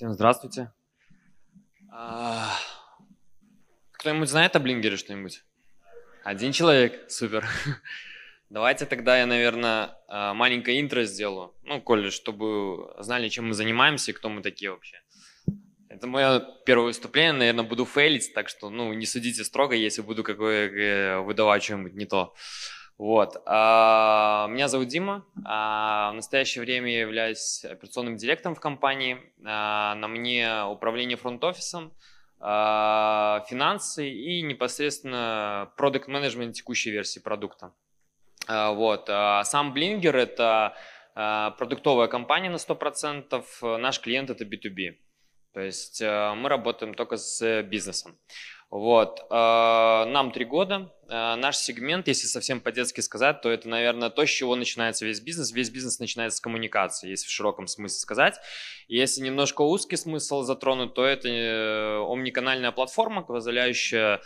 Всем здравствуйте. А, кто-нибудь знает о Блингере что-нибудь? Один человек, супер. Давайте тогда я, наверное, а, маленькое интро сделаю, ну, коли, чтобы знали, чем мы занимаемся и кто мы такие вообще. Это мое первое выступление, наверное, буду фейлить, так что, ну, не судите строго, если буду какое выдавать что-нибудь не то. Вот. А, меня зовут Дима. А, в настоящее время я являюсь операционным директором в компании. А, на мне управление фронт-офисом, финансы и непосредственно продукт менеджмент текущей версии продукта. Вот. Сам Blinger – это продуктовая компания на 100%. Наш клиент – это B2B. То есть мы работаем только с бизнесом. Вот. Э, нам три года. Э, наш сегмент, если совсем по-детски сказать, то это, наверное, то, с чего начинается весь бизнес. Весь бизнес начинается с коммуникации, если в широком смысле сказать. Если немножко узкий смысл затронуть, то это э, омниканальная платформа, позволяющая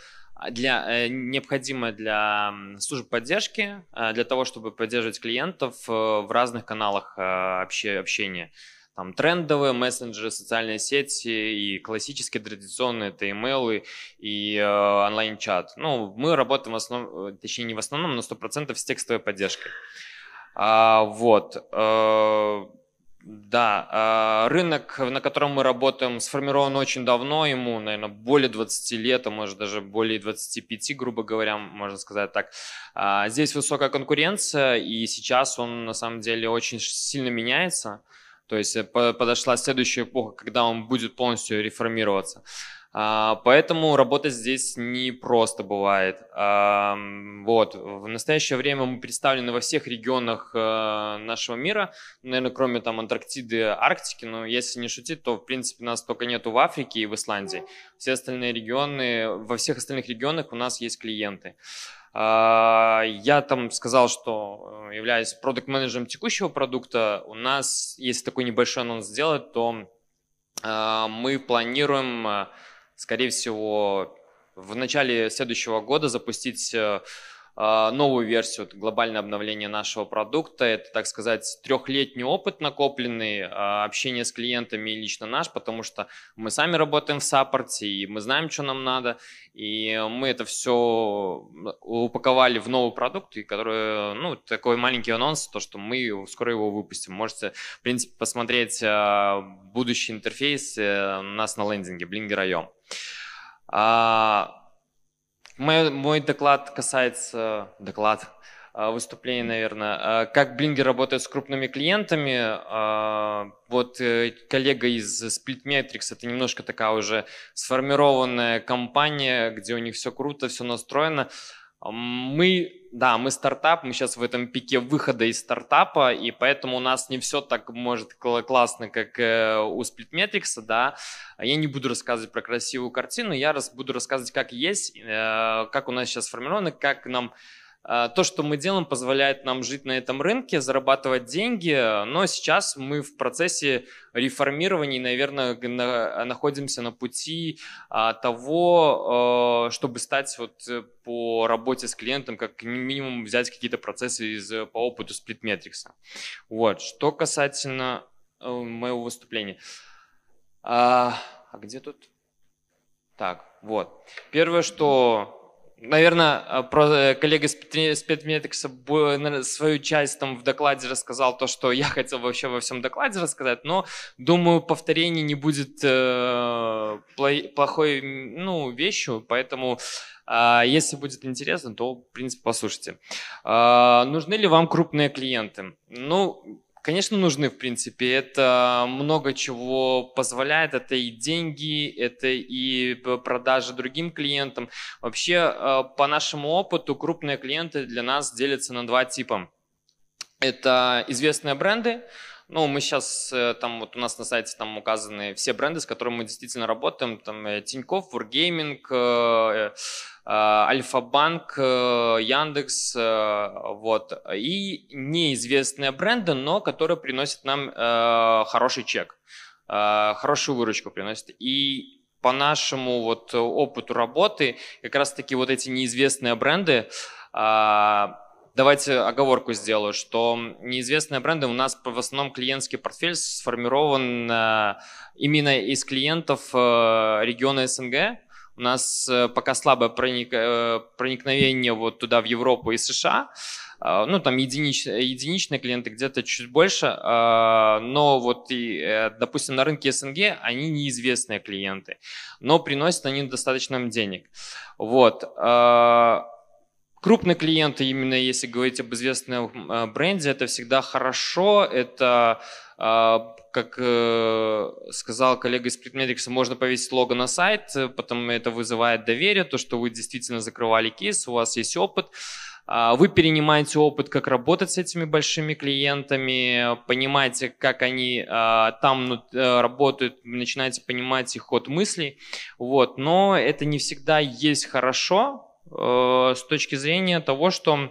для, необходимая для служб поддержки, для того, чтобы поддерживать клиентов в разных каналах общения там трендовые мессенджеры, социальные сети и классические традиционные это email и э, онлайн-чат. Ну, мы работаем в основном, э, точнее не в основном, но 100% с текстовой поддержкой. А, вот. Э, да, э, рынок, на котором мы работаем, сформирован очень давно, ему, наверное, более 20 лет, а может даже более 25, грубо говоря, можно сказать так. А, здесь высокая конкуренция, и сейчас он на самом деле очень сильно меняется. То есть э, подошла следующая эпоха, когда он будет полностью реформироваться. А, поэтому работать здесь не просто бывает. Вот. В настоящее время мы представлены во всех регионах э, нашего мира, наверное, кроме там Антарктиды, Арктики, но если не шутить, то, в принципе, нас только нету в Африке и в Исландии. Все остальные регионы, во всех остальных регионах у нас есть клиенты. А, я там сказал, что э, являюсь продукт-менеджером текущего продукта. У нас, если такой небольшой анонс сделать, то а, мы планируем, э, скорее всего, в начале следующего года запустить э, новую версию, глобальное обновление нашего продукта. Это, так сказать, трехлетний опыт накопленный, а, общение с клиентами и лично наш, потому что мы сами работаем в саппорте, и мы знаем, что нам надо, и мы это все упаковали в новый продукт, и который, ну, такой маленький анонс, то, что мы скоро его выпустим. Можете, в принципе, посмотреть а, будущий интерфейс э, у нас на лендинге blinger.io. Мой, мой доклад касается... Доклад а, выступление, наверное. А, как Блингер работает с крупными клиентами. А, вот э, коллега из Splitmetrics, это немножко такая уже сформированная компания, где у них все круто, все настроено. Мы, да, мы стартап, мы сейчас в этом пике выхода из стартапа, и поэтому у нас не все так может классно, как э, у Splitmetrics, да. Я не буду рассказывать про красивую картину, я буду рассказывать, как есть, э, как у нас сейчас сформировано, как нам то, что мы делаем, позволяет нам жить на этом рынке, зарабатывать деньги, но сейчас мы в процессе реформирования, наверное, находимся на пути а, того, а, чтобы стать вот э, по работе с клиентом, как минимум взять какие-то процессы из, по опыту Splitmetrics. Вот. Что касательно э, моего выступления. А, а где тут? Так, вот. Первое, что Наверное, а, про э, коллега с Петметрикса свою часть там в докладе рассказал то, что я хотел вообще во всем докладе рассказать, но думаю, повторение не будет э, плохой ну, вещью, поэтому э, если будет интересно, то, в принципе, послушайте. Э, нужны ли вам крупные клиенты? Ну, Конечно, нужны, в принципе. Это много чего позволяет. Это и деньги, это и продажи другим клиентам. Вообще, э, по нашему опыту, крупные клиенты для нас делятся на два типа. Это известные бренды, ну, мы сейчас, э, там вот у нас на сайте там указаны все бренды, с которыми мы действительно работаем. Там э, Тинькофф, Wargaming, Альфа-банк, Яндекс, вот. И неизвестные бренды, но которые приносят нам э, хороший чек, э, хорошую выручку приносят. И по нашему вот опыту работы, как раз таки вот эти неизвестные бренды, э, давайте оговорку сделаю, что неизвестные бренды, у нас в основном клиентский портфель сформирован э, именно из клиентов э, региона СНГ. У нас э, пока слабое проник, проникновение вот туда, в Европу и США. Ну, там единич, единичные клиенты где-то чуть больше, но вот, и, допустим, на рынке СНГ они неизвестные клиенты, но приносят они достаточно денег. Вот. Крупные клиенты, именно если говорить об известном э, бренде, это всегда хорошо, это как э, сказал коллега из Splitmetrics, можно повесить лого на сайт, потом это вызывает доверие, то, что вы действительно закрывали кейс, у вас есть опыт. А, вы перенимаете опыт, как работать с этими большими клиентами, понимаете, как они а, там ну, э, работают, начинаете понимать их ход мыслей. Вот. Но это не всегда есть хорошо, Э, с точки зрения того, что э,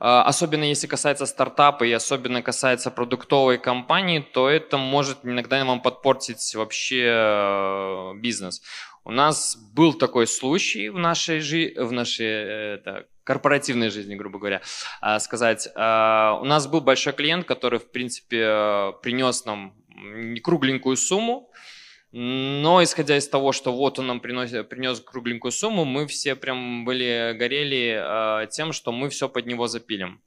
особенно если касается стартапа и особенно касается продуктовой компании, то это может иногда вам подпортить вообще э, бизнес. У нас был такой случай в нашей, жи- в нашей это, корпоративной жизни, грубо говоря, сказать. У нас был большой клиент, который, в принципе, принес нам кругленькую сумму, но исходя из того, что вот он нам приносит, принес кругленькую сумму, мы все прям были горели э, тем, что мы все под него запилим.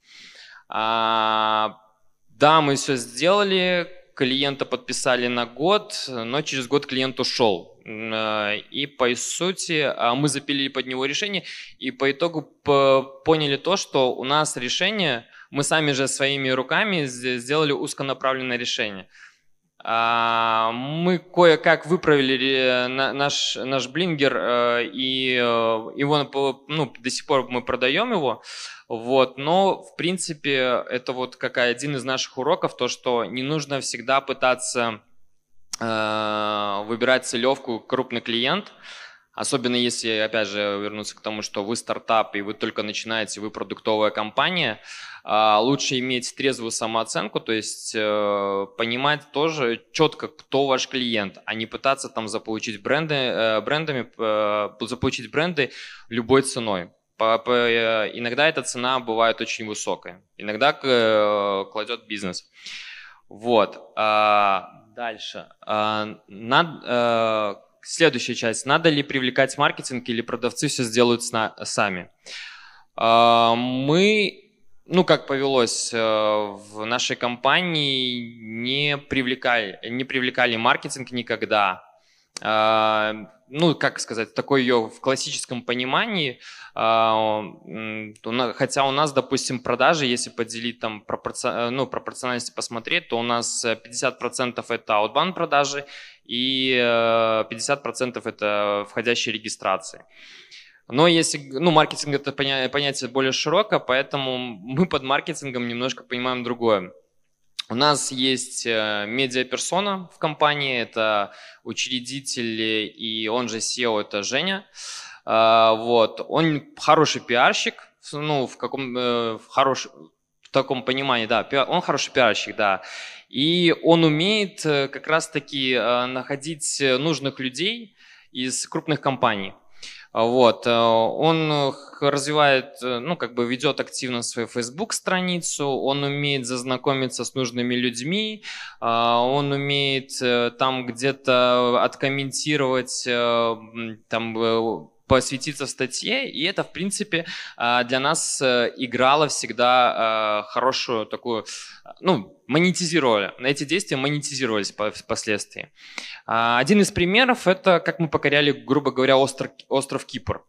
А, да, мы все сделали, клиента подписали на год, но через год клиент ушел. А, и по сути а, мы запилили под него решение, и по итогу поняли то, что у нас решение, мы сами же своими руками сделали узконаправленное решение. А, мы кое-как выправили наш, наш блингер, э, и э, его ну, до сих пор мы продаем его. Вот, но, в принципе, это вот какая один из наших уроков, то, что не нужно всегда пытаться э, выбирать целевку крупный клиент, Особенно если, опять же, вернуться к тому, что вы стартап и вы только начинаете, вы продуктовая компания, а, лучше иметь трезвую самооценку, то есть э, понимать тоже четко, кто ваш клиент, а не пытаться там заполучить бренды, э, брендами, э, заполучить бренды любой ценой. Иногда эта цена бывает очень высокая, иногда кладет бизнес. Вот. А, дальше. А, Следующая часть. Надо ли привлекать маркетинг или продавцы все сделают сами? А, мы, ну как повелось, э, в нашей компании не привлекали, не привлекали маркетинг никогда. А, ну, как сказать, такой ее в классическом понимании, а, хотя у нас, допустим, продажи, если поделить там пропорци... ну, пропорциональности посмотреть, то у нас 50% это outbound продажи и 50% э, это входящие регистрации. Но если, ну, маркетинг это понятие более широкое, поэтому мы под маркетингом немножко понимаем другое. У нас есть э, медиаперсона в компании, это учредитель и он же SEO, это Женя. А, вот. Он хороший пиарщик, ну, в каком, э, в хорош, в таком понимании, да, он хороший пиарщик, да. И он умеет э, как раз-таки находить нужных людей из крупных компаний. Вот. Э, он развивает, э, ну, как бы ведет активно свою Facebook-страницу, он умеет зазнакомиться с нужными людьми, э, он умеет там где-то откомментировать, там посвятиться статье, и это, в принципе, для нас играло всегда хорошую такую, ну, монетизировали. Эти действия монетизировались впоследствии. А, один из примеров – это как мы покоряли, грубо говоря, остров, остров Кипр.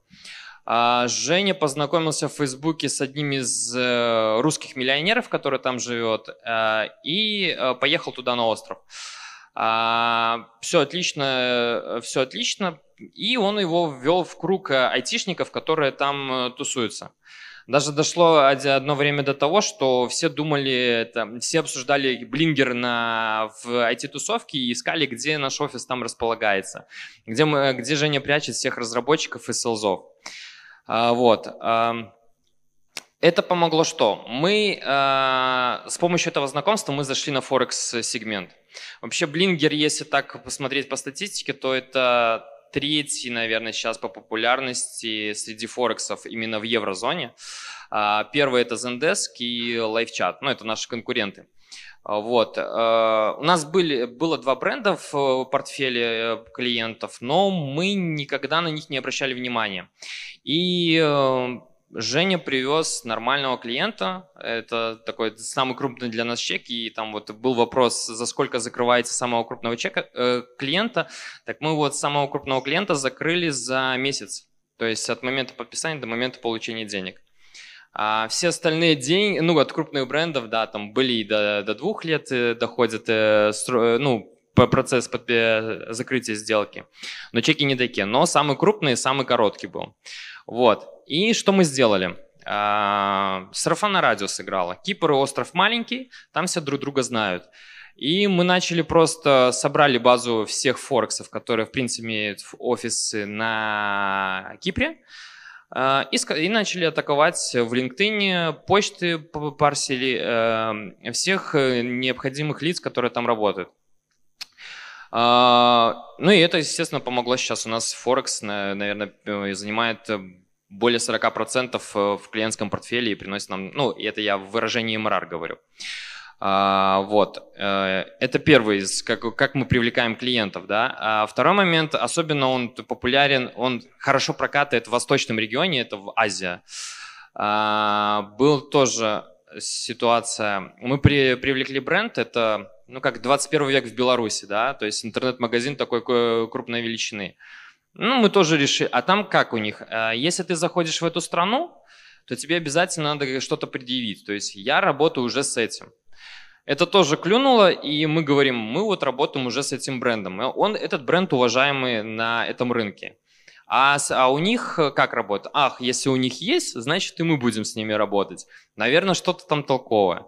А, Женя познакомился в Фейсбуке с одним из э, русских миллионеров, который там живет, э, и э, поехал туда на остров. А, все отлично, все отлично, и он его ввел в круг айтишников, которые там тусуются. Даже дошло одно время до того, что все думали, там, все обсуждали Блингер на, в IT-тусовке и искали, где наш офис там располагается, где, мы, где Женя прячет всех разработчиков и селзов. А, вот. А, это помогло что? Мы э, с помощью этого знакомства мы зашли на Форекс сегмент. Вообще Блингер, если так посмотреть по статистике, то это третий, наверное, сейчас по популярности среди форексов именно в еврозоне. А, первый это Zendesk и LiveChat, ну это наши конкуренты. А, вот. У нас были, было два бренда в портфеле э, клиентов, но мы никогда на них не обращали внимания. И э, Женя привез нормального клиента, это такой самый крупный для нас чек, и там вот был вопрос, за сколько закрываете самого крупного чека, э, клиента, так мы вот самого крупного клиента закрыли за месяц, то есть от момента подписания до момента получения денег. А все остальные деньги, ну от крупных брендов, да, там были и до, до двух лет э, доходят, э, стро, ну процесс закрытия сделки, но чеки не такие, но самый крупный, самый короткий был. Вот. И что мы сделали? А, сарафанное радио сыграло. Кипр и остров маленький, там все друг друга знают. И мы начали просто, собрали базу всех форексов, которые, в принципе, имеют офисы на Кипре, а, и, и начали атаковать в LinkedIn, почты парсили э, всех э, необходимых лиц, которые там работают. А, ну и это, естественно, помогло сейчас. У нас Форекс, наверное, э, занимает э, более 40% э, в клиентском портфеле и приносит нам, ну, это я в выражении МРАР говорю. А, вот, это первый из, как, как мы привлекаем клиентов, да. А второй момент, особенно он популярен, он хорошо прокатывает в восточном регионе, это в Азии. А, был тоже ситуация, мы при, привлекли бренд, это ну как 21 век в Беларуси, да, то есть интернет-магазин такой крупной величины. Ну, мы тоже решили. А там как у них? А, если ты заходишь в эту страну, то тебе обязательно надо что-то предъявить. То есть я работаю уже с этим. Это тоже клюнуло, и мы говорим, мы вот работаем уже с этим брендом. Он, этот бренд уважаемый на этом рынке. А, а у них э, как работает? Ах, если у них есть, значит и мы будем с ними работать. Наверное, что-то там толковое.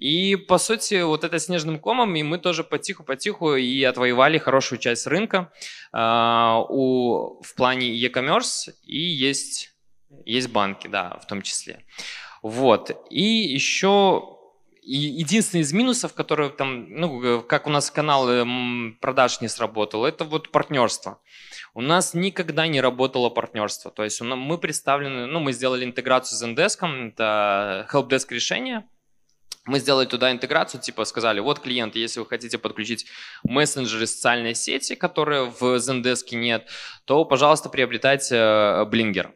И по сути, вот это снежным комом, и мы тоже потиху-потиху и отвоевали хорошую часть рынка э, у, в плане e-commerce, и есть, есть банки, да, в том числе. Вот. И еще и единственный из минусов, который там, ну, как у нас канал эм, продаж не сработал, это вот партнерство. У нас никогда не работало партнерство. То есть мы представлены, ну, мы сделали интеграцию с Zendesk, это helpdesk решение. Мы сделали туда интеграцию, типа сказали, вот клиент, если вы хотите подключить мессенджеры социальной сети, которые в Zendesk нет, то, пожалуйста, приобретайте Blinger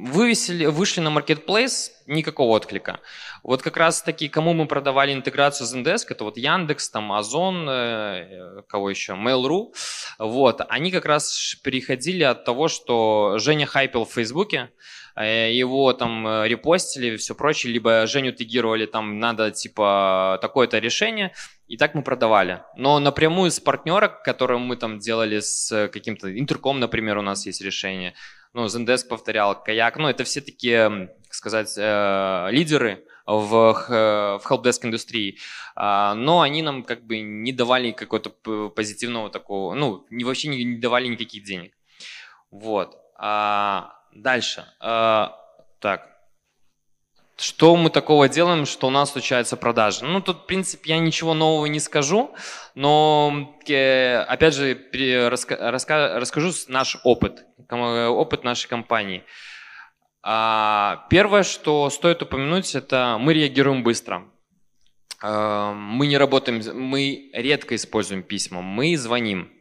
Вывесили, вышли на Marketplace, никакого отклика. Вот как раз таки, кому мы продавали интеграцию Zendesk, это вот Яндекс, там Озон, э, кого еще, Mail.ru, вот, они как раз переходили от того, что Женя хайпил в Фейсбуке, э, его там э, репостили все прочее, либо Женю тегировали, там надо типа такое-то решение, и так мы продавали. Но напрямую с партнера, которым мы там делали с каким-то интерком, например, у нас есть решение, ну, Zendesk повторял, Каяк, ну, это все такие, как сказать, э, лидеры в, в helpdesk индустрии, а, но они нам как бы не давали какого-то позитивного такого, ну, не, вообще не, не давали никаких денег. Вот. А, дальше. А, так, что мы такого делаем, что у нас случается продажи? Ну, тут, в принципе, я ничего нового не скажу, но, э, опять же, расскажу наш опыт, опыт нашей компании. А, первое, что стоит упомянуть, это мы реагируем быстро. А, мы не работаем, мы редко используем письма, мы звоним.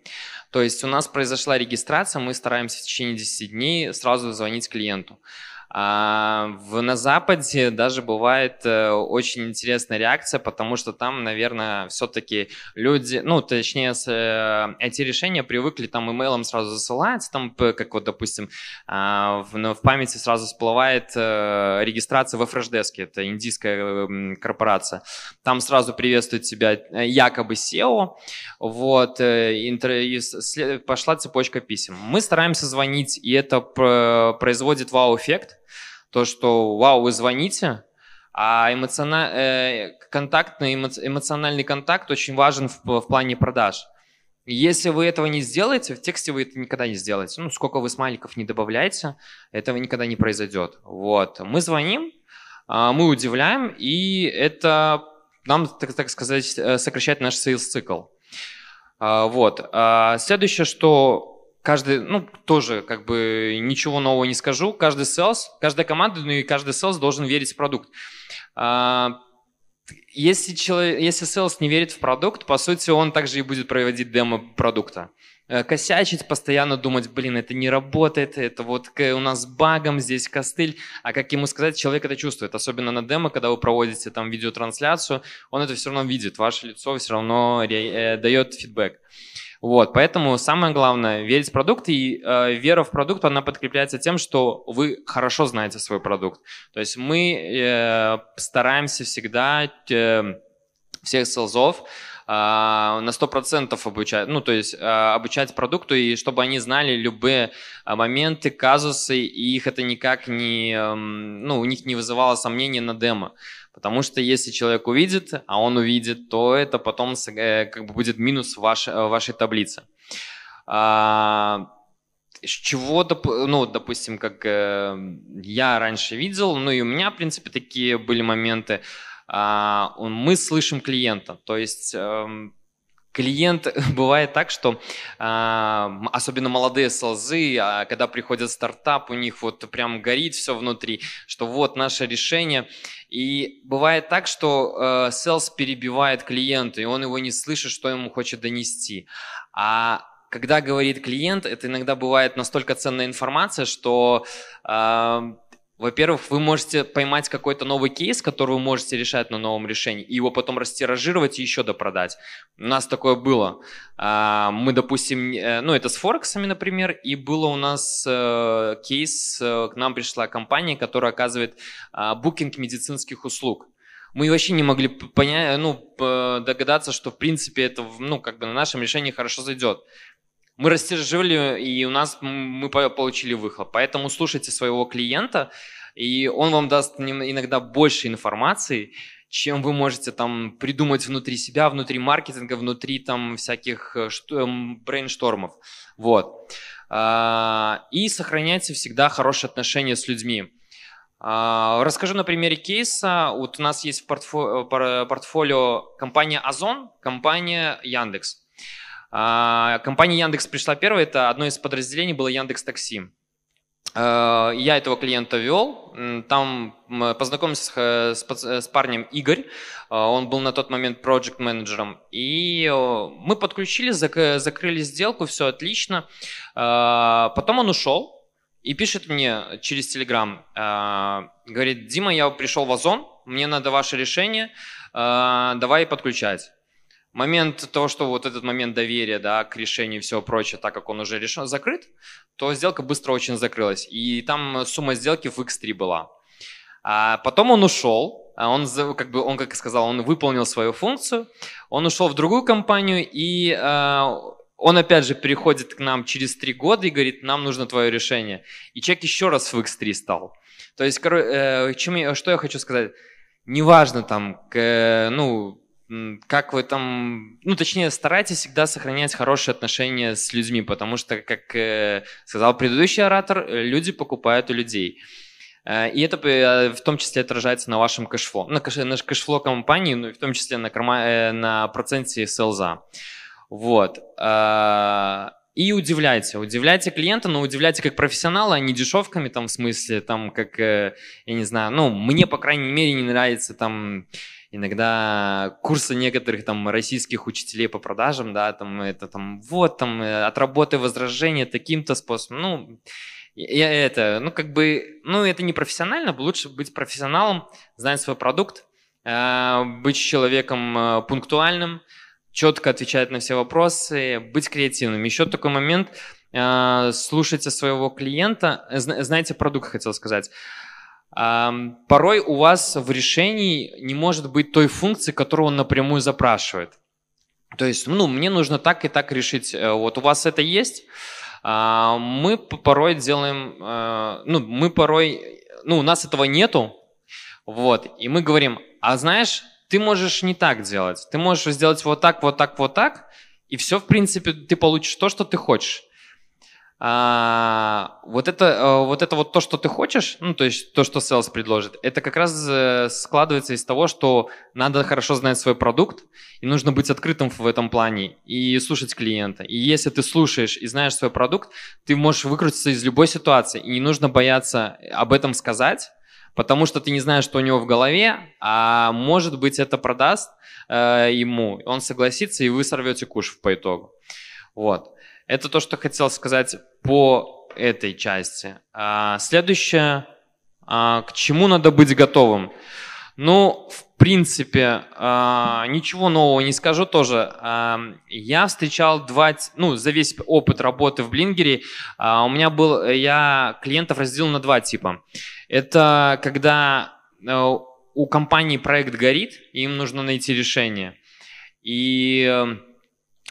То есть у нас произошла регистрация, мы стараемся в течение 10 дней сразу звонить клиенту. А в, на Западе даже бывает э, очень интересная реакция, потому что там, наверное, все-таки люди, ну, точнее, с, э, эти решения привыкли там имейлом сразу засылать, там, как вот, допустим, э, в, ну, в памяти сразу всплывает э, регистрация в FreshDesk, это индийская э, корпорация. Там сразу приветствует тебя э, якобы SEO, вот, э, интер, и след, пошла цепочка писем. Мы стараемся звонить, и это производит вау-эффект, то, что вау, вы звоните, а эмоциональ... э, контактный, эмоциональный контакт очень важен в, в плане продаж. Если вы этого не сделаете, в тексте вы это никогда не сделаете. Ну, сколько вы смайликов не добавляете, этого никогда не произойдет. Вот. Мы звоним, а, мы удивляем, и это нам, так, так сказать, э, сокращает наш sales цикл. Вот. Следующее, что каждый, ну, тоже как бы ничего нового не скажу, каждый sales, каждая команда, ну и каждый sales должен верить в продукт. Если, человек, если sales не верит в продукт, по сути, он также и будет проводить демо продукта. Э, косячить, постоянно думать, блин, это не работает, это вот у нас багом, здесь костыль. А как ему сказать, человек это чувствует, особенно на демо, когда вы проводите там видеотрансляцию, он это все равно видит, ваше лицо все равно э, дает фидбэк. Вот, поэтому самое главное верить в продукт, и э, вера в продукт, она подкрепляется тем, что вы хорошо знаете свой продукт. То есть мы э, стараемся всегда э, всех селзов а, на 100% обучать, ну, то есть а, обучать продукту, и чтобы они знали любые а, моменты, казусы, и их это никак не, ну, у них не вызывало сомнений на демо. Потому что если человек увидит, а он увидит, то это потом э, как бы будет минус в вашей, в вашей таблице. чего, ну, допустим, как э, я раньше видел, ну и у меня, в принципе, такие были моменты. А, мы слышим клиента. То есть эм, клиент бывает так, что особенно молодые солзы, а, когда приходят стартап, у них вот прям горит все внутри, что вот наше решение. И бывает так, что селс перебивает клиента, и он его не слышит, что ему хочет донести. А когда говорит клиент, это иногда бывает настолько ценная информация, что во-первых, вы можете поймать какой-то новый кейс, который вы можете решать на новом решении, и его потом растиражировать и еще допродать. У нас такое было. А, мы, допустим, э, ну это с Форексами, например, и было у нас э, кейс, э, к нам пришла компания, которая оказывает а, букинг медицинских услуг мы вообще не могли понять, ну, догадаться, что в принципе это, ну, как бы на нашем решении хорошо зайдет. Мы растяжили, и у нас мы получили выхлоп. Поэтому слушайте своего клиента, и он вам даст иногда больше информации, чем вы можете там придумать внутри себя, внутри маркетинга, внутри там всяких э, эм, брейнштормов. Вот. А, и сохраняйте всегда хорошие отношения с людьми. А, расскажу на примере кейса. Вот у нас есть в э, портфолио компания Озон, компания Яндекс. А, компания Яндекс пришла первой, это одно из подразделений было Яндекс Такси. А, я этого клиента вел, там познакомился с, с парнем Игорь, а, он был на тот момент проект менеджером. И мы подключили, закрыли сделку, все отлично. Потом он ушел и пишет мне через Телеграм, говорит, Дима, я пришел в Озон, мне надо ваше решение, давай подключать момент того, что вот этот момент доверия да, к решению и всего прочего, так как он уже решен, закрыт, то сделка быстро очень закрылась. И там сумма сделки в X3 была. А потом он ушел, а он, как бы, он, как сказал, он выполнил свою функцию, он ушел в другую компанию, и э, он опять же переходит к нам через три года и говорит, нам нужно твое решение. И человек еще раз в X3 стал. То есть, э, чем, что я хочу сказать, неважно там, к, ну, как вы там, ну точнее старайтесь всегда сохранять хорошие отношения с людьми, потому что, как э, сказал предыдущий оратор, э, люди покупают у людей. Э, и это в том числе отражается на вашем кэшфло, на, кэш, на кэшфло компании, ну и в том числе на, карма, на проценте селза. Вот. И удивляйте, удивляйте клиента, но удивляйте как профессионала, а не дешевками там в смысле, там как, я не знаю, ну мне по крайней мере не нравится там иногда курсы некоторых там российских учителей по продажам, да, там это там вот там э, от работы возражения таким-то способом, ну я это, ну как бы, ну это не профессионально, лучше быть профессионалом, знать свой продукт, э, быть человеком э, пунктуальным, четко отвечать на все вопросы, быть креативным. Еще такой момент, слушайте своего клиента, знаете продукт, хотел сказать порой у вас в решении не может быть той функции, которую он напрямую запрашивает. То есть, ну, мне нужно так и так решить. Э, вот у вас это есть. А, мы порой делаем, э, ну, мы порой, ну, у нас этого нету, вот, и мы говорим, а знаешь, ты можешь не так делать, ты можешь сделать вот так, вот так, вот так, и все, в принципе, ты получишь то, что ты хочешь. А, вот это, э, вот это вот то, что ты хочешь, ну, то есть то, что sales предложит, это как раз э, складывается из того, что надо хорошо знать свой продукт, и нужно быть открытым в этом плане, и слушать клиента. И если ты слушаешь и знаешь свой продукт, ты можешь выкрутиться из любой ситуации, и не нужно бояться об этом сказать, потому что ты не знаешь, что у него в голове, а может быть это продаст э, ему, он согласится, и вы сорвете куш по итогу. Вот. Это то, что хотел сказать по этой части. А, следующее, а, к чему надо быть готовым? Ну, в принципе, а, ничего нового не скажу тоже. Я встречал два, ну, за весь опыт работы в Блингере, у меня был, я клиентов разделил на два типа. Это когда э, у компании проект горит, и им нужно найти решение. И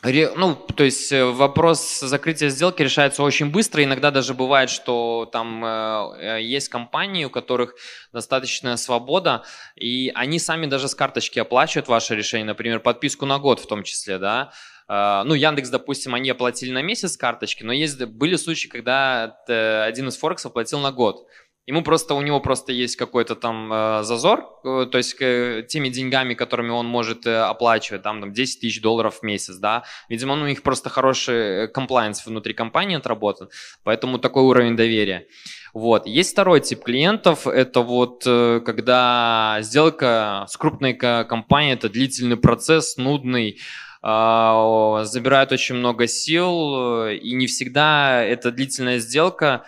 ну, то есть э, вопрос закрытия сделки решается очень быстро. Иногда даже бывает, что там э, э, есть компании, у которых достаточная свобода, и они сами даже с карточки оплачивают ваше решение, например, подписку на год в том числе, да. Э, ну, Яндекс, допустим, они оплатили на месяц карточки, но есть, были случаи, когда один из Форексов оплатил на год. Ему просто, у него просто есть какой-то там э, зазор, э, то есть э, теми деньгами, которыми он может э, оплачивать, там, там 10 тысяч долларов в месяц, да. Видимо, ну, у них просто хороший комплайнс внутри компании отработан, поэтому такой уровень доверия. Вот. Есть второй тип клиентов, это вот э, когда сделка с крупной компанией, это длительный процесс, нудный, э, забирает очень много сил, э, и не всегда эта длительная сделка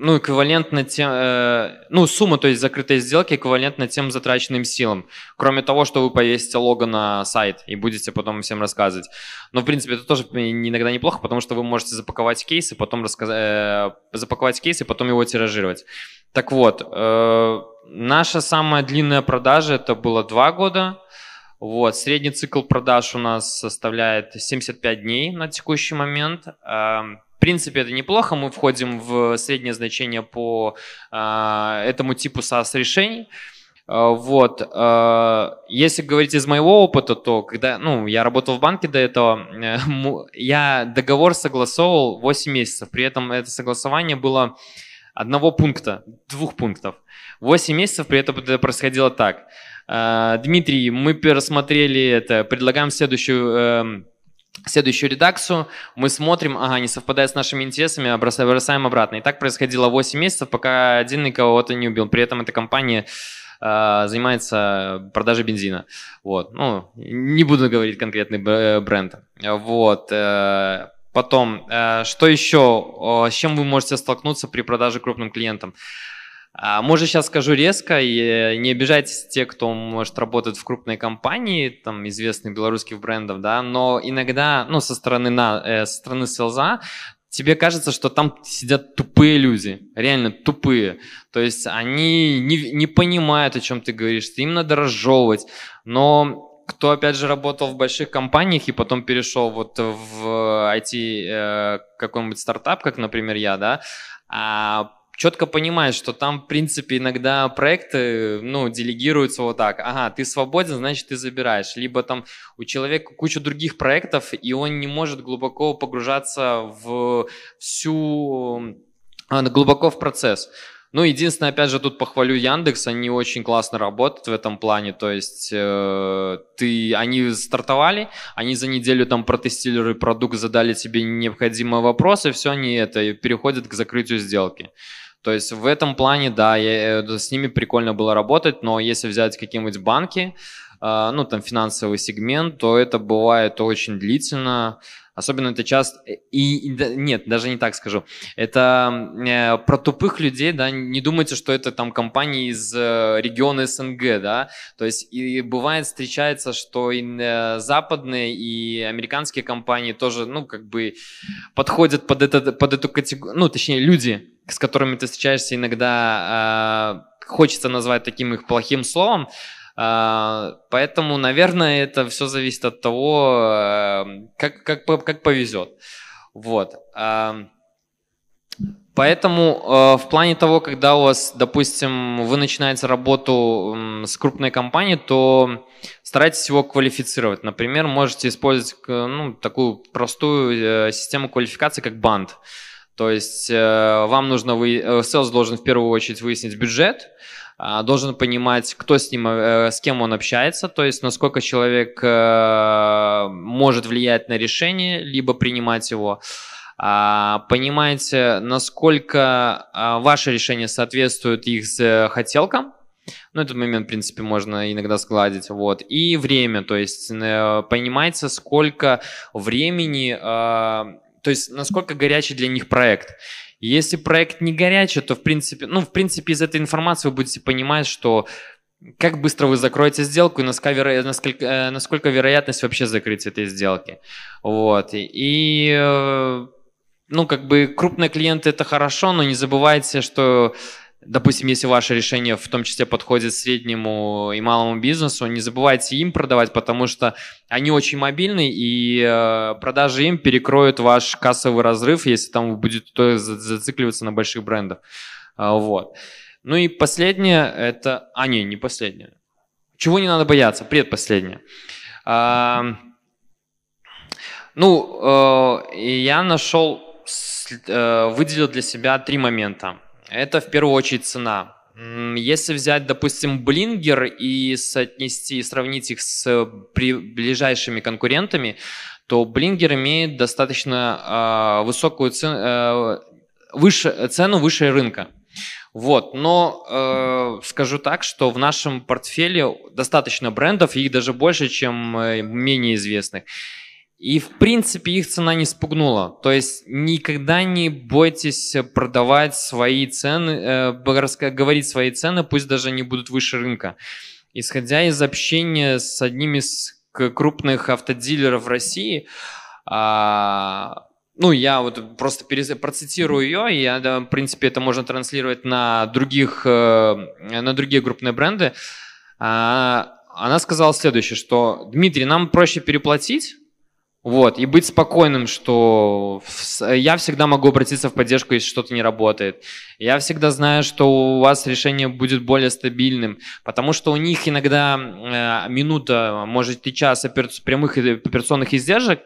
ну, эквивалентно тем, э, ну, сумма, то есть закрытой сделки эквивалентна тем затраченным силам. Кроме того, что вы повесите лого на сайт и будете потом всем рассказывать. Но, в принципе, это тоже иногда неплохо, потому что вы можете запаковать кейс и потом рассказать, э, запаковать кейс и потом его тиражировать. Так вот, э, наша самая длинная продажа это было два года. Вот, средний цикл продаж у нас составляет 75 дней на текущий момент. В принципе, это неплохо. Мы входим в среднее значение по э, этому типу SaaS решений. Э, вот. Э, если говорить из моего опыта, то когда ну, я работал в банке до этого, э, я договор согласовывал 8 месяцев. При этом это согласование было одного пункта, двух пунктов. 8 месяцев при этом это происходило так. Дмитрий, мы пересмотрели это, предлагаем следующую эм, следующую редакцию, мы смотрим, ага, не совпадает с нашими интересами, бросаем обратно. И так происходило 8 месяцев, пока один никого-то не убил. При этом эта компания э, занимается продажей бензина. Вот. Ну, не буду говорить конкретный бренд. Вот. Э, потом, э, что еще? С чем вы можете столкнуться при продаже крупным клиентам? А, может, сейчас скажу резко, и э, не обижайтесь те, кто, может, работает в крупной компании, там, известных белорусских брендов, да, но иногда, ну, со стороны, на, э, со стороны селза, тебе кажется, что там сидят тупые люди, реально тупые. То есть они не, не понимают, о чем ты говоришь, им надо разжевывать. Но кто, опять же, работал в больших компаниях и потом перешел вот в IT э, какой-нибудь стартап, как, например, я, да, а четко понимает, что там, в принципе, иногда проекты, ну, делегируются вот так. Ага, ты свободен, значит, ты забираешь. Либо там у человека куча других проектов, и он не может глубоко погружаться в всю, а, глубоко в процесс. Ну, единственное, опять же, тут похвалю Яндекс, они очень классно работают в этом плане, то есть э, ты, они стартовали, они за неделю там протестировали продукт, задали тебе необходимые вопросы, все они это, переходят к закрытию сделки. То есть в этом плане, да, я, э, с ними прикольно было работать, но если взять какие-нибудь банки, ну, там, финансовый сегмент, то это бывает очень длительно, Особенно это часто... Э, и, и нет, даже не так скажу. Это э, про тупых людей, да, не думайте, что это там компании из э, региона СНГ, да. То есть и бывает встречается, что и э, западные, и американские компании тоже, ну, как бы подходят под, это, под эту категорию, ну, точнее, люди, с которыми ты встречаешься иногда, э, хочется назвать таким их плохим словом, а, поэтому, наверное, это все зависит от того, э, как, как, как повезет. Вот. Поэтому э, в плане того, когда у вас, допустим, вы начинаете работу э, с крупной компанией, то старайтесь его квалифицировать. Например, можете использовать ну, такую простую э, систему квалификации, как банд. То есть э, вам нужно, вы, э, sales должен в первую очередь выяснить бюджет, э, должен понимать, кто с ним, э, с кем он общается, то есть насколько человек э, может влиять на решение, либо принимать его. А, понимаете, насколько а, ваше решение соответствует их хотелкам, ну, этот момент, в принципе, можно иногда сгладить. Вот. И время, то есть э, понимаете, сколько времени, а, то есть насколько горячий для них проект. Если проект не горячий, то, в принципе, ну, в принципе, из этой информации вы будете понимать, что как быстро вы закроете сделку и насколько, насколько, э, насколько вероятность вообще закрытия этой сделки. Вот. И ну, как бы крупные клиенты это хорошо, но не забывайте, что Допустим, если ваше решение в том числе подходит среднему и малому бизнесу, не забывайте им продавать, потому что они очень мобильны, и э, продажи им перекроют ваш кассовый разрыв, если там вы будете зацикливаться на больших брендах. А, вот. Ну и последнее, это... А, не, не последнее. Чего не надо бояться? Предпоследнее. А, ну, э, я нашел Э, выделил для себя три момента. Это в первую очередь цена. Если взять, допустим, Блингер и соотнести, сравнить их с ближайшими конкурентами, то Блингер имеет достаточно э, высокую цену, э, выше, цену выше рынка. Вот, но э, скажу так, что в нашем портфеле достаточно брендов, их даже больше, чем э, менее известных. И, в принципе, их цена не спугнула. То есть никогда не бойтесь продавать свои цены, э, говорить свои цены, пусть даже они будут выше рынка. Исходя из общения с одним из крупных автодилеров России, а, ну, я вот просто процитирую ее, и, я, в принципе, это можно транслировать на, других, э, на другие крупные бренды. А, она сказала следующее, что «Дмитрий, нам проще переплатить, вот, и быть спокойным, что я всегда могу обратиться в поддержку, если что-то не работает. Я всегда знаю, что у вас решение будет более стабильным, потому что у них иногда э, минута, может и час прямых операционных издержек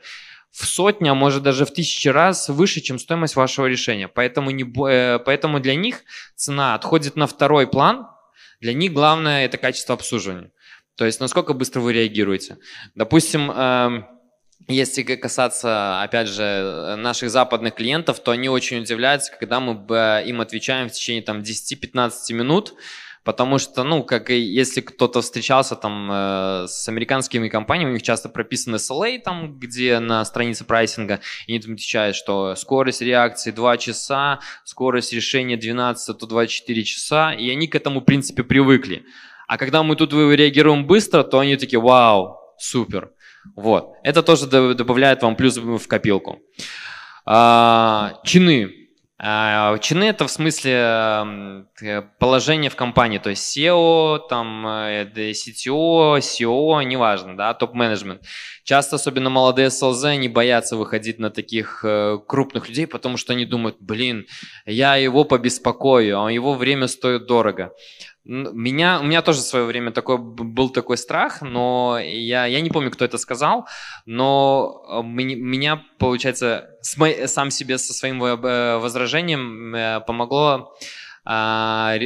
в сотни, а может даже в тысячи раз выше, чем стоимость вашего решения. Поэтому, не, э, поэтому для них цена отходит на второй план. Для них главное это качество обслуживания. То есть насколько быстро вы реагируете. Допустим, э, если касаться, опять же, наших западных клиентов, то они очень удивляются, когда мы им отвечаем в течение там 10-15 минут, потому что, ну, как и если кто-то встречался там э, с американскими компаниями, у них часто прописан SLA там, где на странице прайсинга, и они там отвечают, что скорость реакции 2 часа, скорость решения 12-24 часа, и они к этому, в принципе, привыкли. А когда мы тут реагируем быстро, то они такие, вау, супер. Вот. Это тоже добавляет вам плюс в копилку. А, чины. А, чины это в смысле положение в компании, то есть SEO, там, э, CTO, CEO, неважно, да, топ-менеджмент. Часто, особенно молодые СЛЗ, не боятся выходить на таких э, крупных людей, потому что они думают, блин, я его побеспокою, а его время стоит дорого. Меня, у меня тоже в свое время такой, был такой страх, но я, я не помню, кто это сказал, но э, меня, получается, сам себе со своим э, возражением помогло, а,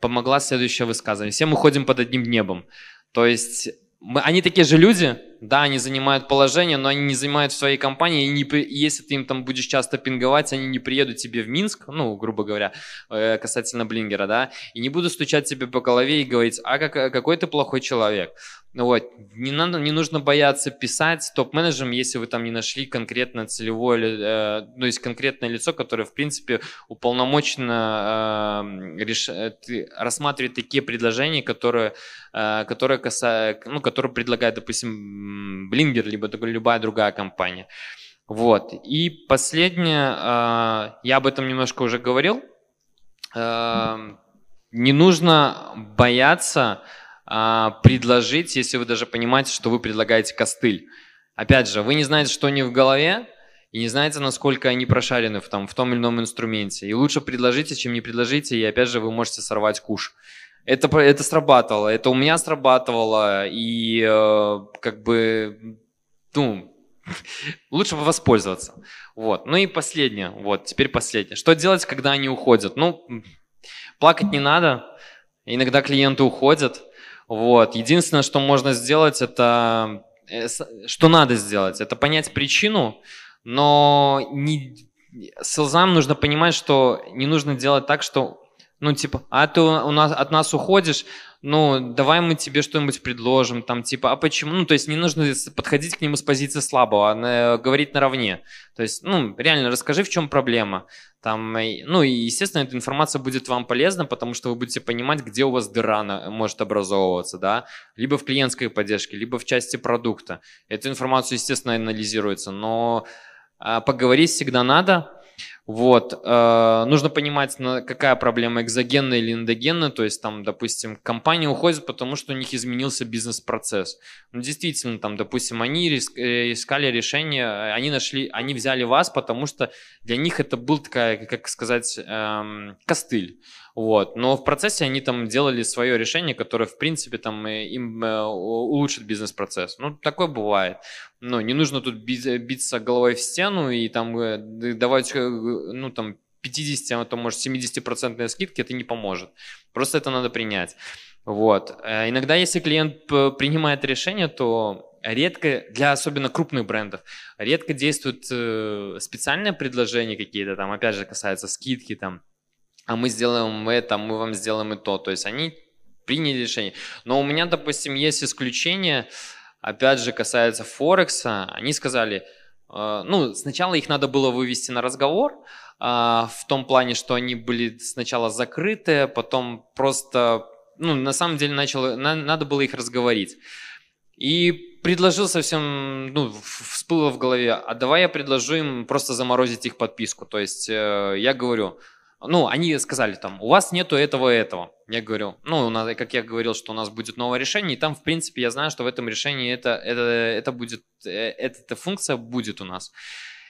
помогла следующее высказывание. Все мы ходим под одним небом. То есть мы, они такие же люди, да, они занимают положение, но они не занимают в своей компании, и, не, если ты им там будешь часто пинговать, они не приедут тебе в Минск, ну, грубо говоря, э, касательно Блингера, да, и не будут стучать тебе по голове и говорить, а как, какой ты плохой человек. Вот. Не, надо, не нужно бояться писать топ-менеджерам, если вы там не нашли конкретно целевое, э, ну, есть конкретное лицо, которое, в принципе, уполномочено э, реш... Э, рассматривать такие предложения, которые, э, которые, каса... ну, которые предлагает, допустим, Блингер, либо любая другая компания. Вот. И последнее, э, я об этом немножко уже говорил, э, не нужно бояться предложить, если вы даже понимаете, что вы предлагаете костыль. Опять же, вы не знаете, что у них в голове, и не знаете, насколько они прошарены в, там, в том или ином инструменте. И лучше предложите, чем не предложите, и опять же вы можете сорвать куш. Это, это срабатывало, это у меня срабатывало, и э, как бы, ну, лучше воспользоваться. Вот. Ну и последнее, вот, теперь последнее. Что делать, когда они уходят? Ну, плакать не надо, иногда клиенты уходят, вот. Единственное, что можно сделать, это, э, что надо сделать, это понять причину, но не, селзам нужно понимать, что не нужно делать так, что, ну, типа, а ты у нас, от нас уходишь, ну, давай мы тебе что-нибудь предложим, там, типа, а почему? Ну, то есть не нужно подходить к нему с позиции слабого, а говорить наравне. То есть, ну, реально расскажи, в чем проблема. Там, ну, и, естественно, эта информация будет вам полезна, потому что вы будете понимать, где у вас дыра может образовываться, да, либо в клиентской поддержке, либо в части продукта. Эту информацию, естественно, анализируется, но а, поговорить всегда надо. Вот. Э, нужно понимать, какая проблема экзогенная или эндогенная. То есть, там, допустим, компания уходит, потому что у них изменился бизнес-процесс. Ну, действительно, там, допустим, они э, искали решение, они нашли, они взяли вас, потому что для них это был такая, как сказать, эм, костыль. Вот. Но в процессе они там делали свое решение, которое, в принципе, там э, им э, улучшит бизнес-процесс. Ну, такое бывает. Но не нужно тут биться головой в стену и там э, давать, ну, там, 50, а то, может, 70% скидки, это не поможет. Просто это надо принять. Вот. Иногда, если клиент принимает решение, то редко, для особенно крупных брендов, редко действуют специальные предложения какие-то, там, опять же, касается скидки, там, а мы сделаем это, мы вам сделаем и то. То есть они приняли решение. Но у меня, допустим, есть исключение, опять же, касается Форекса. Они сказали, э, ну, сначала их надо было вывести на разговор, э, в том плане, что они были сначала закрыты, потом просто, ну, на самом деле начало, на, надо было их разговорить. И предложил совсем, ну, всплыло в голове, а давай я предложу им просто заморозить их подписку. То есть э, я говорю, ну, они сказали там, у вас нету этого и этого. Я говорю, ну, у нас, как я говорил, что у нас будет новое решение, и там, в принципе, я знаю, что в этом решении это, это, это будет, э, эта, эта функция будет у нас.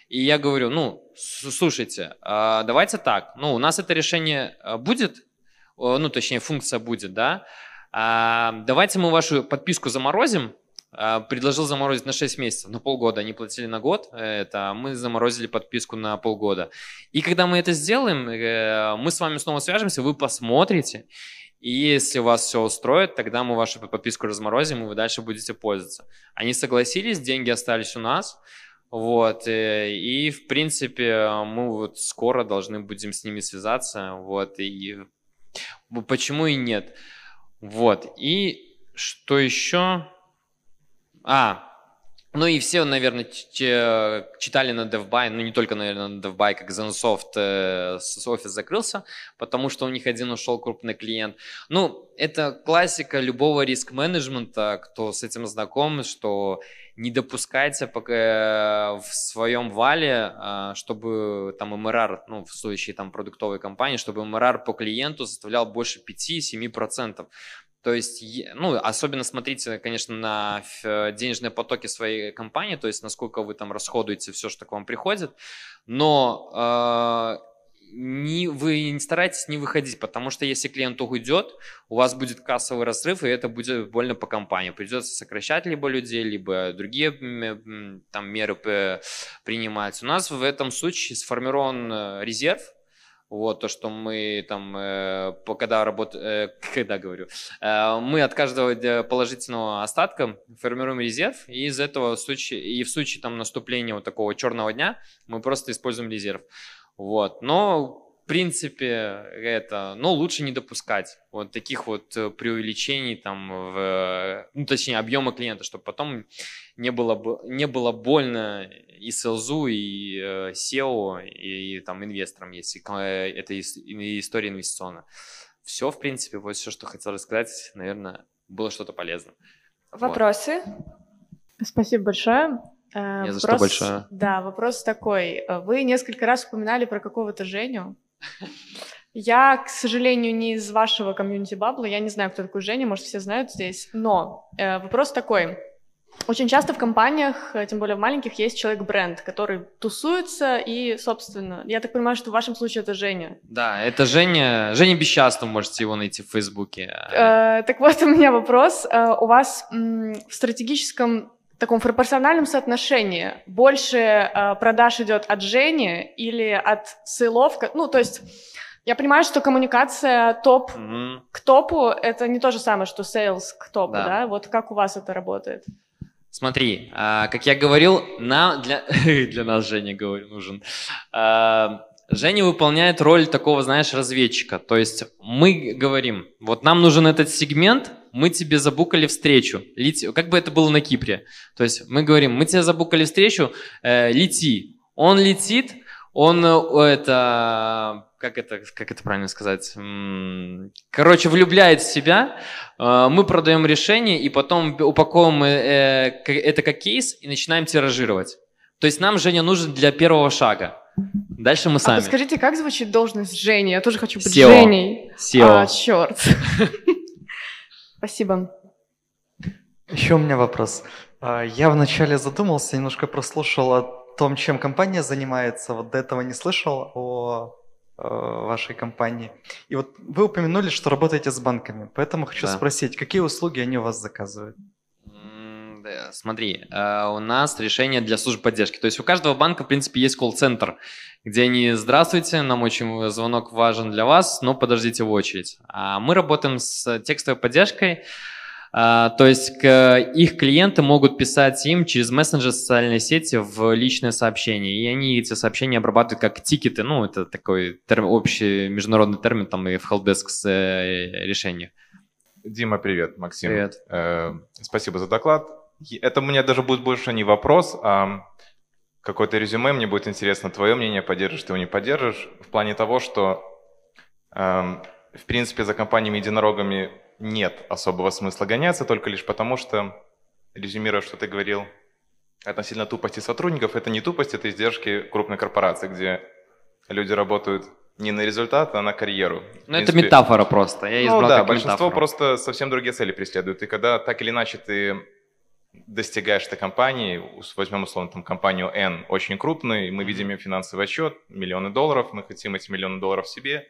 И я говорю, ну, слушайте, а, давайте так, ну, у нас это решение а, будет, ну, точнее, функция будет, да, а, давайте мы вашу подписку заморозим, предложил заморозить на 6 месяцев, на полгода. Они платили на год, это, мы заморозили подписку на полгода. И когда мы это сделаем, э, мы с вами снова свяжемся, вы посмотрите, и если вас все устроит, тогда мы вашу подписку разморозим, и вы дальше будете пользоваться. Они согласились, деньги остались у нас, вот, э, и, в принципе, мы вот скоро должны будем с ними связаться, вот, и почему и нет. Вот, и что еще? А, ну и все, наверное, читали на DevBuy, ну не только, наверное, на DevBuy, как Zensoft э, офис закрылся, потому что у них один ушел крупный клиент. Ну, это классика любого риск-менеджмента, кто с этим знаком, что не допускайте пока в своем вале, а, чтобы там МРР, ну, в случае там продуктовой компании, чтобы МРР по клиенту составлял больше 5-7%. То есть, ну, особенно смотрите, конечно, на денежные потоки своей компании, то есть, насколько вы там расходуете все, что к вам приходит, но э, не, вы не старайтесь не выходить, потому что если клиент уйдет, у вас будет кассовый разрыв, и это будет больно по компании. Придется сокращать либо людей, либо другие там меры принимать. У нас в этом случае сформирован э, резерв, вот то, что мы там, э, когда работаем, э, когда говорю, э, мы от каждого положительного остатка формируем резерв, и из этого в случае, и в случае там наступления вот такого черного дня мы просто используем резерв. Вот, но принципе, это, но лучше не допускать вот таких вот э, преувеличений там в, ну, точнее, объема клиента, чтобы потом не было, не было больно и селзу, и э, SEO, и, и там инвесторам, если э, это история инвестиционная. Все, в принципе, вот все, что хотел рассказать, наверное, было что-то полезно. Вопросы? Вот. Спасибо большое. Не вопрос, за что большое. Да, вопрос такой. Вы несколько раз упоминали про какого-то Женю. Я, к сожалению, не из вашего комьюнити бабла. Я не знаю, кто такой Женя, может, все знают здесь. Но э, вопрос такой. очень часто в компаниях, э, тем более в маленьких, есть человек-бренд, который тусуется и, собственно, я так понимаю, что в вашем случае это Женя. Да, это Женя. Женя Бесчастный, можете его найти в Фейсбуке. Э, так вот у меня вопрос. Э, у вас в стратегическом таком пропорциональном соотношении больше э, продаж идет от Жени или от сейлов? Ну, то есть я понимаю, что коммуникация топ mm-hmm. к топу — это не то же самое, что sales к топу, да? да? Вот как у вас это работает? Смотри, а, как я говорил, нам для, для нас Женя говорю, нужен. А, Женя выполняет роль такого, знаешь, разведчика. То есть мы говорим, вот нам нужен этот сегмент, мы тебе забукали встречу. Лети, как бы это было на Кипре. То есть мы говорим, мы тебе забукали встречу, э, лети. Он летит, он э, это как это, как это правильно сказать? Короче, влюбляет в себя. Э, мы продаем решение и потом упаковываем э, это как кейс и начинаем тиражировать. То есть нам Женя нужен для первого шага. Дальше мы а сами. А скажите, как звучит должность Жени? Я тоже хочу быть SEO. Женей. SEO. А, черт. Спасибо. Еще у меня вопрос. А, я вначале задумался, немножко прослушал о том, чем компания занимается. Вот до этого не слышал о вашей компании. И вот вы упомянули, что работаете с банками, поэтому хочу да. спросить, какие услуги они у вас заказывают? Смотри, э, у нас решение для служб поддержки. То есть у каждого банка, в принципе, есть колл-центр, где они «Здравствуйте, нам очень звонок важен для вас, но подождите в очередь». А мы работаем с текстовой поддержкой, а, то есть их клиенты могут писать им через мессенджер социальной сети в личное сообщение, и они эти сообщения обрабатывают как тикеты, ну, это такой терм, общий международный термин там и в helpdesk э, решениях. Дима, привет, Максим. Привет. Э, спасибо за доклад. Это у меня даже будет больше не вопрос, а какое-то резюме. Мне будет интересно твое мнение, поддержишь ты его, не поддержишь, в плане того, что, э, в принципе, за компаниями-единорогами нет особого смысла гоняться, только лишь потому, что, резюмируя, что ты говорил относительно тупости сотрудников, это не тупость, это издержки крупной корпорации, где люди работают не на результат, а на карьеру. Ну, это метафора просто. Я избрал ну да, большинство метафору. просто совсем другие цели преследуют. И когда так или иначе ты достигаешь этой компании, возьмем условно там компанию N, очень крупную, мы видим ее финансовый отчет, миллионы долларов, мы хотим эти миллионы долларов себе,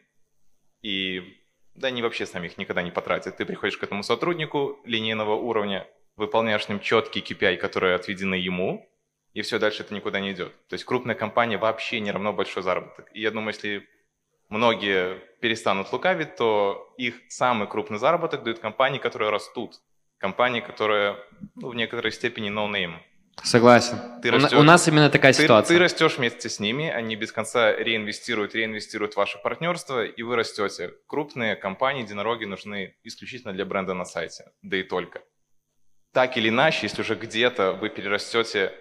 и да они вообще сами их никогда не потратят. Ты приходишь к этому сотруднику линейного уровня, выполняешь с ним четкие KPI, которые отведены ему, и все, дальше это никуда не идет. То есть крупная компания вообще не равно большой заработок. И я думаю, если многие перестанут лукавить, то их самый крупный заработок дают компании, которые растут. Компании, которые ну, в некоторой степени no-name. Согласен. Ты растешь, у нас именно такая ты, ситуация. Ты растешь вместе с ними, они без конца реинвестируют, реинвестируют в ваше партнерство, и вы растете. Крупные компании, единороги нужны исключительно для бренда на сайте, да и только. Так или иначе, если уже где-то вы перерастете,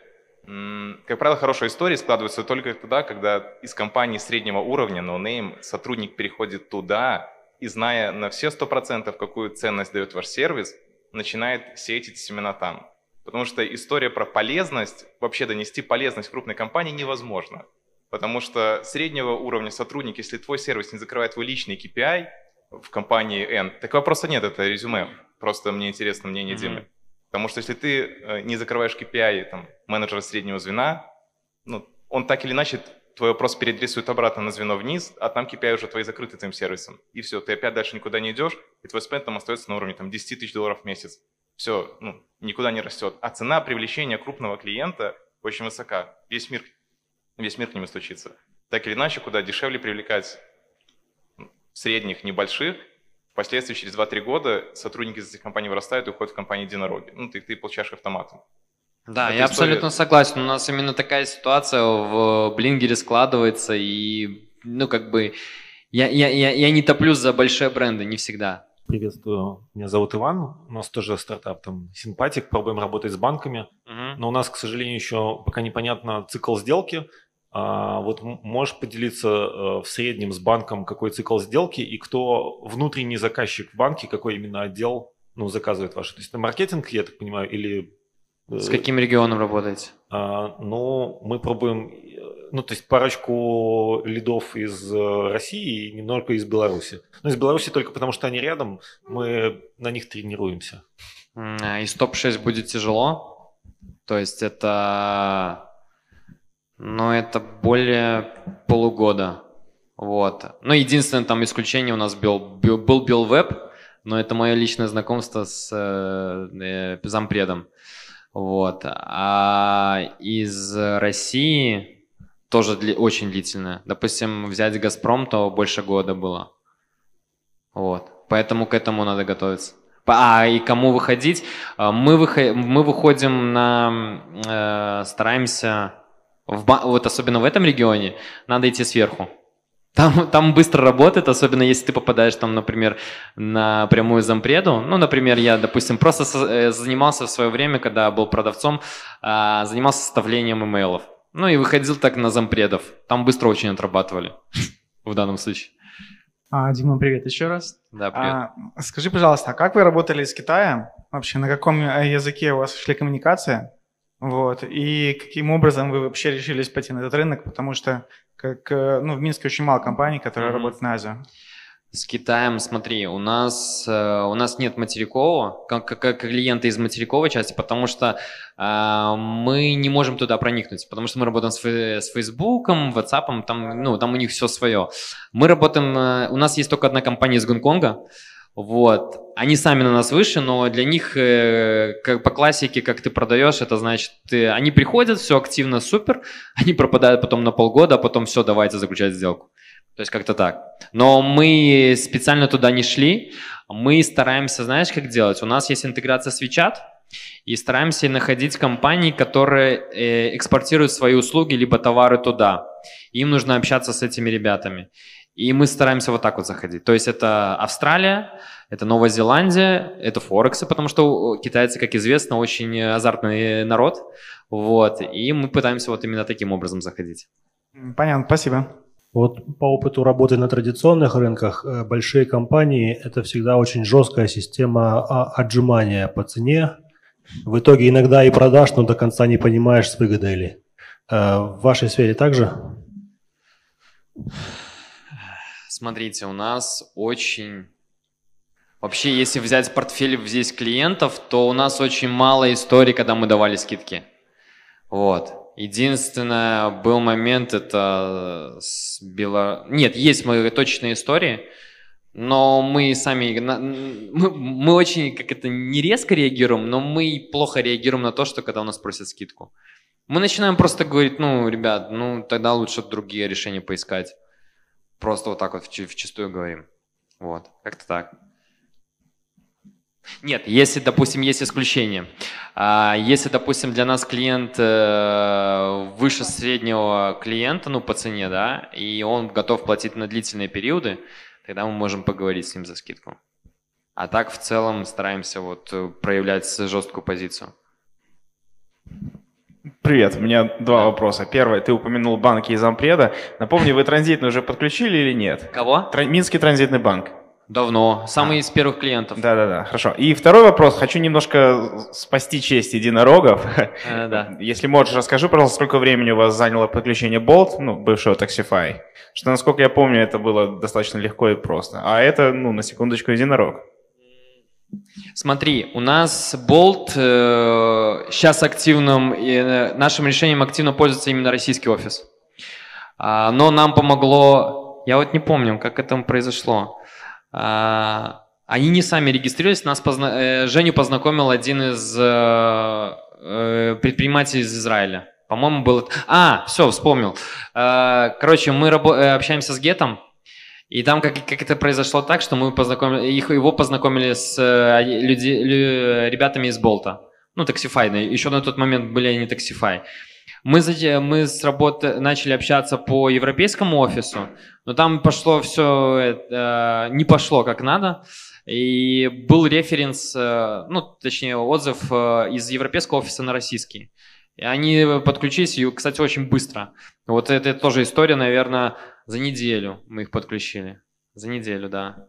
как правило, хорошая история складывается только тогда, когда из компании среднего уровня, name, сотрудник переходит туда и, зная на все 100%, какую ценность дает ваш сервис, начинает сеять семена там. Потому что история про полезность, вообще донести полезность крупной компании невозможно. Потому что среднего уровня сотрудник, если твой сервис не закрывает твой личный KPI в компании N, так вопроса нет, это резюме. Просто мне интересно мнение mm-hmm. Димы. Потому что если ты э, не закрываешь KPI там, менеджера среднего звена, ну, он так или иначе твой вопрос переадресует обратно на звено вниз, а там KPI уже твои закрыты твоим сервисом. И все, ты опять дальше никуда не идешь, и твой спенд там остается на уровне там, 10 тысяч долларов в месяц все ну, никуда не растет. А цена привлечения крупного клиента очень высока. Весь мир, весь мир к нему стучится. Так или иначе, куда дешевле привлекать средних, небольших, впоследствии через 2-3 года сотрудники из этих компаний вырастают и уходят в компании единороги. Ну, ты, ты получаешь автоматом. Да, я история... абсолютно согласен. У нас именно такая ситуация в Блингере складывается, и, ну, как бы, я, я, я, я не топлю за большие бренды, не всегда. Приветствую, меня зовут Иван, у нас тоже стартап там Симпатик, пробуем работать с банками, uh-huh. но у нас, к сожалению, еще пока непонятно цикл сделки. А, вот можешь поделиться э, в среднем с банком, какой цикл сделки и кто внутренний заказчик в банке, какой именно отдел ну, заказывает ваши? То есть это маркетинг, я так понимаю, или с каким регионом работаете? А, ну, мы пробуем, ну, то есть парочку лидов из э, России и немного из Беларуси. Ну, из Беларуси только потому, что они рядом, мы на них тренируемся. А из топ-6 будет тяжело? То есть это, ну, это более полугода. Вот. Ну, единственное там исключение у нас был, был Билвеб, но это мое личное знакомство с э, э, зампредом. Вот. А из России тоже дли, очень длительное. Допустим, взять «Газпром», то больше года было. Вот. Поэтому к этому надо готовиться. А, и кому выходить? А, мы, выход, мы выходим на... Э, стараемся... В, вот особенно в этом регионе надо идти сверху. Там, там быстро работает, особенно если ты попадаешь, там, например, на прямую зампреду. Ну, например, я, допустим, просто со, э, занимался в свое время, когда был продавцом, э, занимался составлением имейлов. Ну и выходил так на зампредов. Там быстро очень отрабатывали в данном случае. А, Дима, привет еще раз. Да, привет. А, скажи, пожалуйста, а как вы работали с Китаем? Вообще, на каком э, языке у вас шли коммуникации? Вот. И каким образом вы вообще решились пойти на этот рынок? Потому что как, э, ну, в Минске очень мало компаний, которые mm-hmm. работают на Азию. С Китаем, смотри, у нас, э, у нас нет материкового, как, как клиенты из материковой части, потому что э, мы не можем туда проникнуть, потому что мы работаем с, с Фейсбуком, WhatsApp, там, ну, там у них все свое. Мы работаем, э, у нас есть только одна компания из Гонконга, вот. Они сами на нас выше, но для них, э, как по классике, как ты продаешь, это значит, ты, они приходят, все активно, супер, они пропадают потом на полгода, а потом все, давайте заключать сделку. То есть как-то так. Но мы специально туда не шли. Мы стараемся, знаешь, как делать? У нас есть интеграция с WeChat, и стараемся находить компании, которые э, экспортируют свои услуги либо товары туда. Им нужно общаться с этими ребятами. И мы стараемся вот так вот заходить. То есть это Австралия, это Новая Зеландия, это Форексы, потому что китайцы, как известно, очень азартный народ. Вот. И мы пытаемся вот именно таким образом заходить. Понятно, спасибо. Вот по опыту работы на традиционных рынках, э, большие компании – это всегда очень жесткая система а, отжимания по цене. В итоге иногда и продаж, но до конца не понимаешь, с выгодой ли. Э, в вашей сфере также? Смотрите, у нас очень... Вообще, если взять портфель здесь клиентов, то у нас очень мало историй, когда мы давали скидки. Вот. Единственное, был момент, это с Бело... Нет, есть мои точные истории, но мы сами, мы, мы очень, как это, не резко реагируем, но мы плохо реагируем на то, что когда у нас просят скидку. Мы начинаем просто говорить, ну, ребят, ну, тогда лучше другие решения поискать. Просто вот так вот в чистую говорим. Вот, как-то так. Нет, если, допустим, есть исключение. А, если, допустим, для нас клиент э, выше среднего клиента, ну, по цене, да, и он готов платить на длительные периоды, тогда мы можем поговорить с ним за скидку. А так, в целом, стараемся вот проявлять жесткую позицию. Привет, у меня два вопроса. Первый, ты упомянул банки и зампреда. Напомни, вы транзитный уже подключили или нет? Кого? Тран- Минский транзитный банк. Давно. Самый а. из первых клиентов. Да-да-да, хорошо. И второй вопрос. Хочу немножко спасти честь единорогов. А, да. Если можешь, расскажи, пожалуйста, сколько времени у вас заняло подключение Bolt, ну, бывшего Taxify? Что, насколько я помню, это было достаточно легко и просто. А это, ну, на секундочку, единорог. Смотри, у нас Bolt э, сейчас активным, э, нашим решением активно пользуется именно российский офис. А, но нам помогло, я вот не помню, как это произошло. А, они не сами регистрировались, нас позна... э, Женю познакомил один из э, э предпринимателей из Израиля. По-моему, был... А, все, вспомнил. Э, короче, мы рабо... Э, общаемся с Гетом, и там как, как это произошло так, что мы познакомили, их, его познакомили с э, люди, лю, ребятами из Болта. Ну, Taxify. Еще на тот момент были они Taxify. Мы, мы с работы начали общаться по европейскому офису, но там пошло все, э, не пошло как надо. И был референс, э, ну, точнее, отзыв э, из европейского офиса на российский. И они подключились, и, кстати, очень быстро. Вот это тоже история, наверное, за неделю мы их подключили. За неделю, да.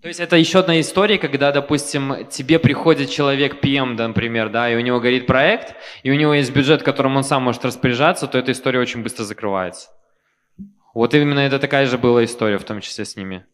То есть это еще одна история, когда, допустим, тебе приходит человек PM, например, да, и у него горит проект, и у него есть бюджет, которым он сам может распоряжаться, то эта история очень быстро закрывается. Вот именно это такая же была история, в том числе с ними.